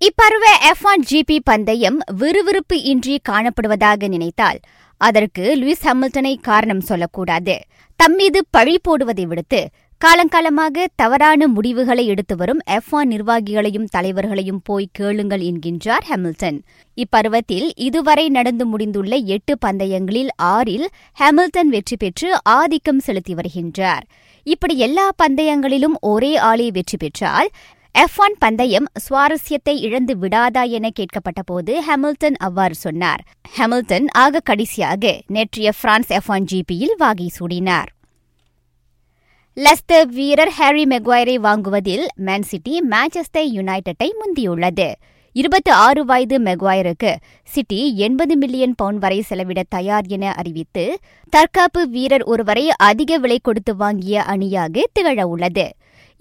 இப்பருவ F one GB பந்தயம் விறுவிறுப்பு இன்றி காணப்படுவதாக நினைத்தால் அதற்கு லூயிஸ் ஹாமில்டனை காரணம் சொல்லக்கூடாது. தம்மீது பழி போடுவதை விடுத்து காலங்காலமாக தவறான முடிவுகளை எடுத்து வரும் எஃப் ஒன் நிர்வாகிகளையும் தலைவர்களையும் போய் கேளுங்கள் என்கின்றார் ஹாமில்டன். இப்பருவத்தில் இதுவரை நடந்து முடிந்துள்ள எட்டு பந்தயங்களில் ஆறில் ஹாமில்டன் வெற்றி பெற்று ஆதிக்கம் செலுத்தி வருகின்றார். இப்படி எல்லா பந்தயங்களிலும் ஒரே ஆளே வெற்றி பெற்றால் எஃப் ஒன் பந்தயம் சுவாரஸ்யத்தை இழந்து விடாதா என கேட்கப்பட்ட போது அவ்வாறு சொன்னார். ஹெமில்டன் ஆக கடைசியாக நேற்றைய பிரான்ஸ் எஃப் ஒன் ஜிபியில் வாகி சூடினார். லெஸ்டர் வீரர் ஹாரி மெக்வாயரை வாங்குவதில் மேன் சிட்டி மான்செஸ்டர் யுனைடெட்டை முந்தியுள்ளது. இருபத்தி ஆறு வயது மெக்வாயருக்கு சிட்டி எண்பது மில்லியன் பவுண்ட் வரை செலவிட தயார் என அறிவித்து தற்காப்பு வீரர் ஒருவரை அதிக விலை கொடுத்து வாங்கிய அணியாக திகழ உள்ளது.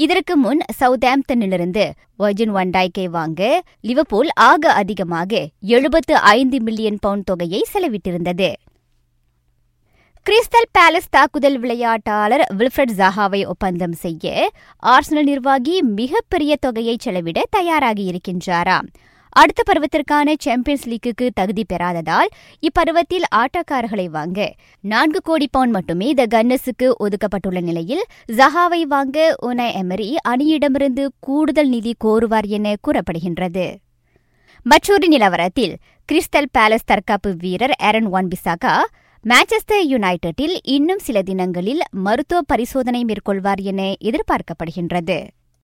இதற்கு முன் சவுத்தாம்ப்டனிலிருந்து வர்ஜின் வண்டாய்க்கை வாங்க லிவர்பூல் ஆக அதிகமாக எழுபத்து ஐந்து மில்லியன் பவுண்ட் தொகையை செலவிட்டிருந்தது. கிறிஸ்டல் பேலஸ் தாக்குதல் விளையாட்டாளர் வில்ஃப்ரட் ஜஹாவை ஒப்பந்தம் செய்ய ஆர்சனல் நிர்வாகி மிகப்பெரிய தொகையை செலவிட தயாராகி இருக்கின்றாராம். அடுத்த பருவத்திற்கான சாம்பியன்ஸ் லீக்குக்கு தகுதி பெறாததால் இப்பருவத்தில் ஆட்டக்காரர்களை வாங்க நான்கு கோடி பவுண்ட் மட்டுமே த கன்னஸுக்கு ஒதுக்கப்பட்டுள்ள நிலையில் ஜஹாவை வாங்க உன எமரி அணியிடமிருந்து கூடுதல் நிதி கோருவார் என கூறப்படுகின்றது. மற்றொரு நிலவரத்தில் கிறிஸ்டல் பேலஸ் தற்காப்பு வீரர் ஏரன் ஒன் பிசாகா மான்செஸ்டர் யுனைடெட்டில் இன்னும் சில தினங்களில் மருத்துவ பரிசோதனை மேற்கொள்வார் என எதிர்பார்க்கப்படுகின்றது.